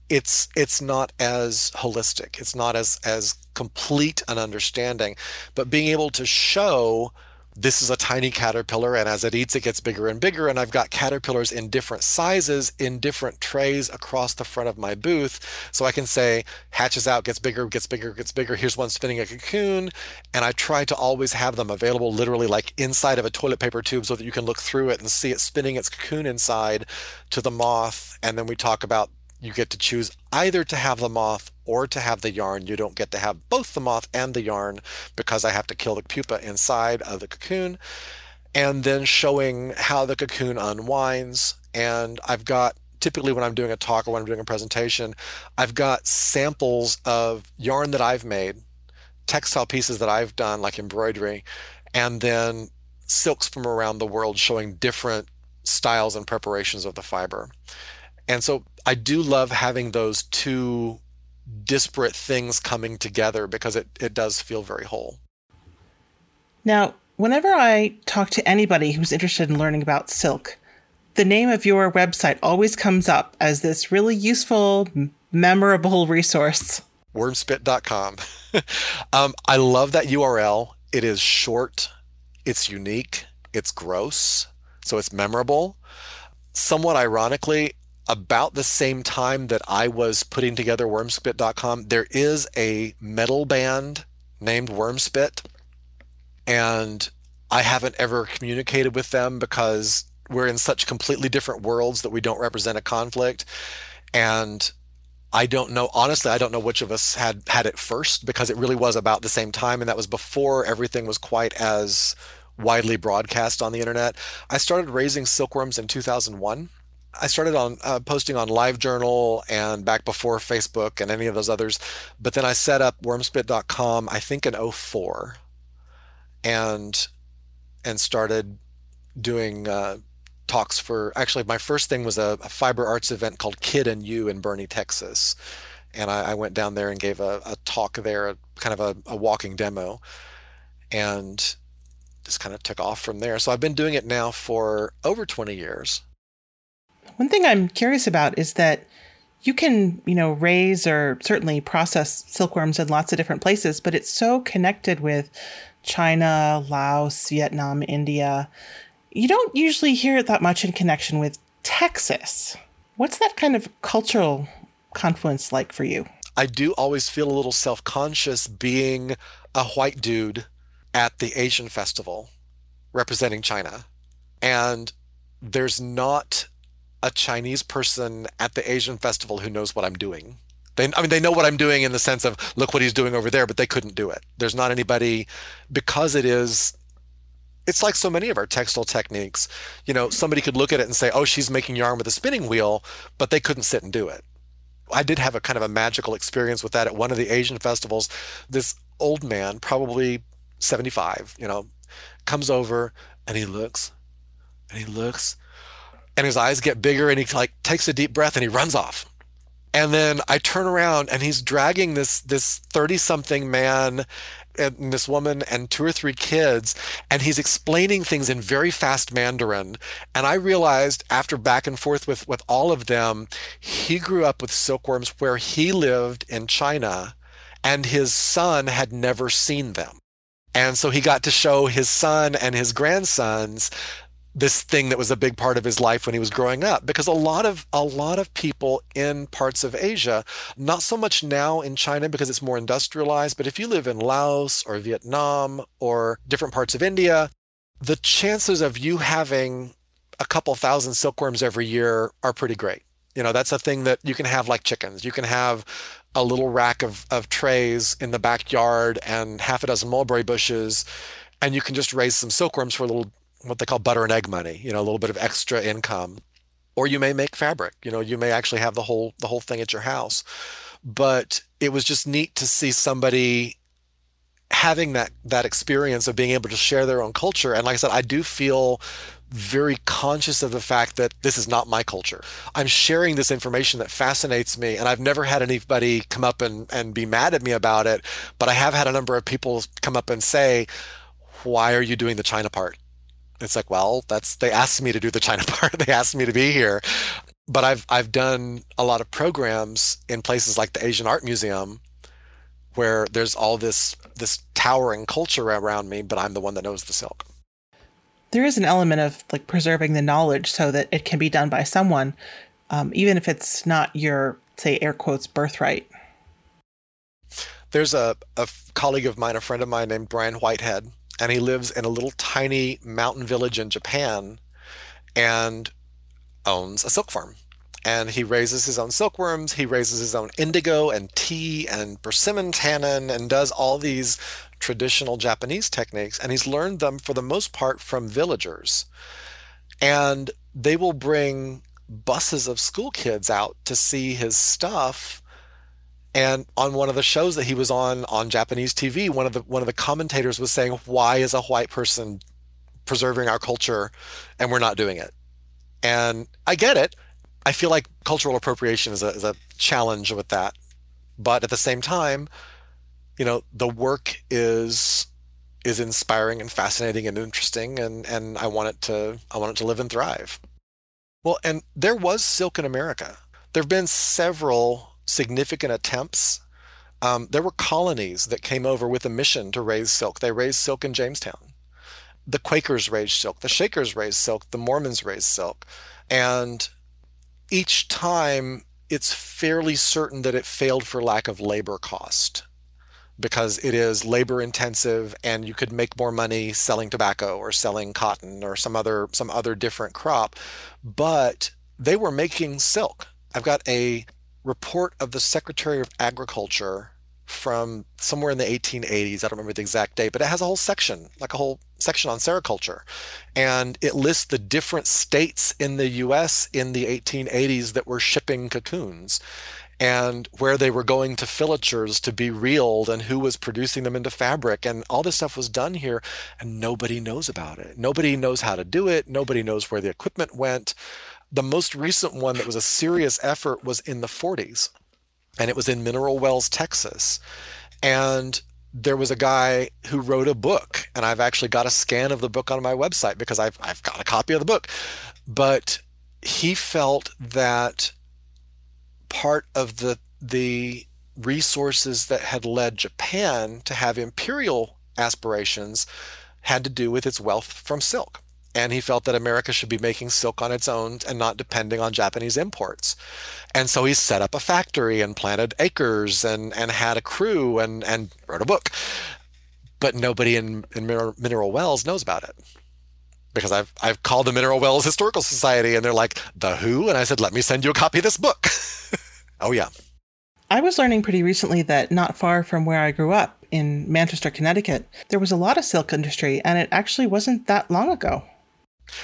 Speaker 2: it's it's not as holistic. It's not as as complete an understanding. But being able to show this is a tiny caterpillar and as it eats it gets bigger and bigger and i've got caterpillars in different sizes in different trays across the front of my booth. So i can say hatches out gets bigger gets bigger gets bigger. Here's one spinning a cocoon. And i try to always have them available literally like inside of a toilet paper tube so that you can look through it and see it spinning its cocoon inside to the moth. And then we talk about you get to choose either to have the moth or to have the yarn. You don't get to have both the moth and the yarn because I have to kill the pupa inside of the cocoon. And then showing how the cocoon unwinds. And I've got typically when I'm doing a talk or when I'm doing a presentation, I've got samples of yarn that I've made, textile pieces that I've done, like embroidery, and then silks from around the world showing different styles and preparations of the fiber. And so I do love having those two disparate things coming together because it, it does feel very whole.
Speaker 1: Now, whenever I talk to anybody who's interested in learning about silk, the name of your website always comes up as this really useful, memorable resource.
Speaker 2: Wormspit.com. um, I love that URL. It is short, it's unique, it's gross, so it's memorable. Somewhat ironically, about the same time that I was putting together wormspit.com, there is a metal band named Wormspit. And I haven't ever communicated with them because we're in such completely different worlds that we don't represent a conflict. And I don't know, honestly, I don't know which of us had had it first because it really was about the same time. And that was before everything was quite as widely broadcast on the internet. I started raising silkworms in 2001 I started on uh, posting on LiveJournal and back before Facebook and any of those others. But then I set up wormspit.com, I think in 04 and and started doing uh, talks for actually my first thing was a, a, fiber arts event called Kid and Ewe in Boerne, Texas. And I, I went down there and gave a, a talk there, a, kind of a, a walking demo. And just kind of took off from there. So I've been doing it now for over 20 years
Speaker 1: one thing I'm curious about is that you can, you know, raise or certainly process silkworms in lots of different places, but it's so connected with China, Laos, Vietnam, India. You don't usually hear it that much in connection with Texas. What's that kind of cultural confluence like for you?
Speaker 2: I do always feel a little self conscious being a white dude at the Asian festival representing China. And there's not a Chinese person at the Asian festival who knows what I'm doing. They, I mean, they know what I'm doing in the sense of look what he's doing over there, but they couldn't do it. There's not anybody because it is. It's like so many of our textile techniques. You know, somebody could look at it and say, "Oh, she's making yarn with a spinning wheel," but they couldn't sit and do it. I did have a kind of a magical experience with that at one of the Asian festivals. This old man, probably 75, you know, comes over and he looks and he looks and his eyes get bigger and he like takes a deep breath and he runs off. And then I turn around and he's dragging this this 30 something man and this woman and two or three kids and he's explaining things in very fast mandarin and i realized after back and forth with with all of them he grew up with silkworms where he lived in china and his son had never seen them and so he got to show his son and his grandsons this thing that was a big part of his life when he was growing up. Because a lot of a lot of people in parts of Asia not so much now in China because it's more industrialized but if you live in Laos or Vietnam or different parts of India the chances of you having a couple thousand silkworms every year are pretty great. You know that's a thing that you can have like chickens. You can have a little rack of, of trays in the backyard and half a dozen mulberry bushes and you can just raise some silkworms for a little what they call butter and egg money, you know, a little bit of extra income. Or you may make fabric, you know, you may actually have the whole the whole thing at your house. But it was just neat to see somebody having that that experience of being able to share their own culture. And like I said, I do feel very conscious of the fact that this is not my culture. I'm sharing this information that fascinates me, and I've never had anybody come up and, and be mad at me about it. But I have had a number of people come up and say, Why are you doing the China part? It's like, well, that's they asked me to do the China part. they asked me to be here. But I've I've done a lot of programs in places like the Asian Art Museum where there's all this this towering culture around me, but I'm the one that knows the silk.
Speaker 1: There is an element of like preserving the knowledge so that it can be done by someone, um, even if it's not your say air quotes birthright.
Speaker 2: There's a, a colleague of mine, a friend of mine named Bryan Whitehead, and he lives in a little tiny mountain village in Japan and owns a silk farm. And he raises his own silkworms, he raises his own indigo and tea and persimmon tannin and does all these traditional Japanese techniques. And he's learned them for the most part from villagers. And they will bring buses of school kids out to see his stuff and on one of the shows that he was on on Japanese TV, one of the one of the commentators was saying, "Why is a white person preserving our culture and we're not doing it?" And I get it. I feel like cultural appropriation is a, is a challenge with that, but at the same time, you know, the work is is inspiring and fascinating and interesting, and and I want it to I want it to live and thrive. Well, and there was silk in America. There have been several significant attempts. Um, there were colonies that came over with a mission to raise silk. They raised silk in Jamestown. The Quakers raised silk. The Shakers raised silk. The Mormons raised silk. And each time it's fairly certain that it failed for lack of labor cost because it is labor intensive and you could make more money selling tobacco or selling cotton or some other some other different crop but they were making silk i've got a report of the Secretary of Agriculture from somewhere in the 1880s. I don't remember the exact date, but it has a whole section, like a whole section on sericulture. And it lists the different states in the US in the 1880s that were shipping cocoons and where they were going to filatures to be reeled and who was producing them into fabric. And all this stuff was done here and nobody knows about it. Nobody knows how to do it. Nobody knows where the equipment went. The most recent one that was a serious effort was in the 40s, and it was in Mineral Wells, Texas. And there was a guy who wrote a book, and I've actually got a scan of the book on my website because I've, I've got a copy of the book. But he felt that part of the the resources that had led Japan to have imperial aspirations had to do with its wealth from silk and he felt that America should be making silk on its own and not depending on Japanese imports. And so he set up a factory and planted acres and, and had a crew and, and wrote a book. But nobody in, in Mineral Wells knows about it. Because I've, I've called the Mineral Wells Historical Society and they're like, the who? And I said, let me send you a copy of this book. oh, yeah.
Speaker 1: I was learning pretty recently that not far from where I grew up, in Manchester, Connecticut, there was a lot of silk industry, and it actually wasn't that long ago.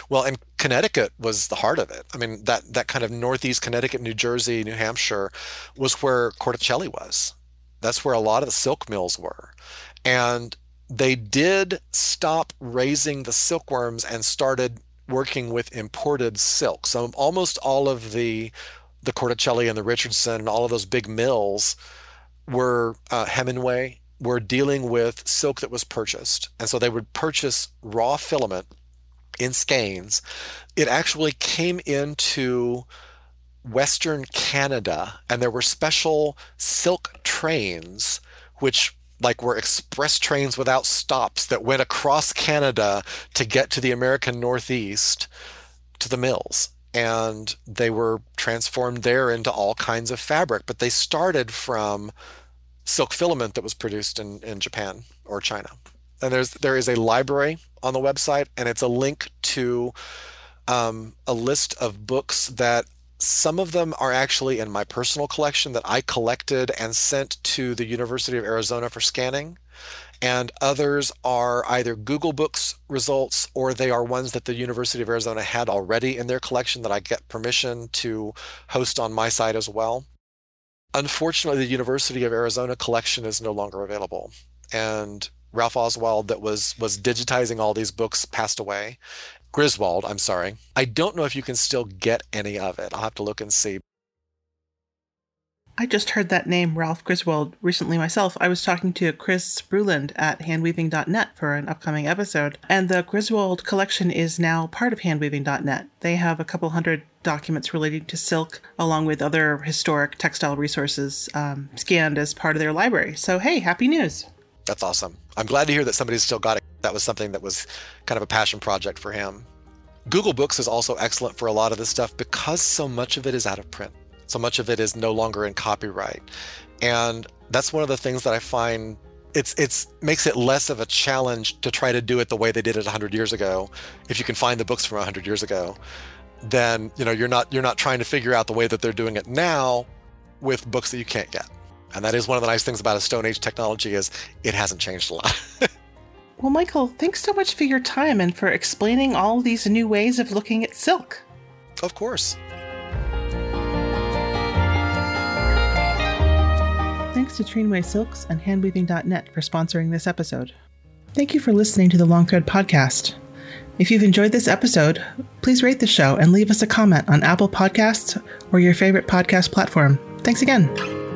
Speaker 2: Well, and Connecticut was the heart of it. I mean, that that kind of northeast Connecticut, New Jersey, New Hampshire was where Corticelli was. That's where a lot of the silk mills were. And they did stop raising the silkworms and started working with imported silk. So almost all of the the Corticelli and the Richardson and all of those big mills were uh, Hemingway were dealing with silk that was purchased, and so they would purchase raw filament in skeins. It actually came into Western Canada, and there were special silk trains which like were express trains without stops that went across Canada to get to the American Northeast to the mills. And they were transformed there into all kinds of fabric, but they started from silk filament that was produced in, in Japan or China. And there's there is a library on the website, and it's a link to um, a list of books that some of them are actually in my personal collection that I collected and sent to the University of Arizona for scanning. And others are either Google Books results or they are ones that the University of Arizona had already in their collection that I get permission to host on my site as well. Unfortunately, the University of Arizona collection is no longer available. And Ralph Oswald, that was was digitizing all these books, passed away, Griswold, I'm sorry. I don't know if you can still get any of it. I'll have to look and see.
Speaker 1: I just heard that name, Ralph Griswold, recently myself. I was talking to Kris Bruland at handweaving.net for an upcoming episode, and the Griswold collection is now part of handweaving.net. They have a couple hundred documents relating to silk, along with other historic textile resources um, scanned as part of their library. So, hey, happy news!
Speaker 2: That's awesome. I'm glad to hear that somebody's still got it that was something that was kind of a passion project for him. Google Books is also excellent for a lot of this stuff because so much of it is out of print. So much of it is no longer in copyright. And that's one of the things that I find it's it's makes it less of a challenge to try to do it the way they did it 100 years ago if you can find the books from 100 years ago then you know you're not you're not trying to figure out the way that they're doing it now with books that you can't get and that is one of the nice things about a stone age technology is it hasn't changed a lot
Speaker 1: Well, Michael, thanks so much for your time and for explaining all these new ways of looking at silk.
Speaker 2: Of course.
Speaker 1: Thanks to Treenway Silks and handweaving.net for sponsoring this episode. Thank you for listening to the Long Thread podcast. If you've enjoyed this episode, please rate the show and leave us a comment on Apple Podcasts or your favorite podcast platform. Thanks again.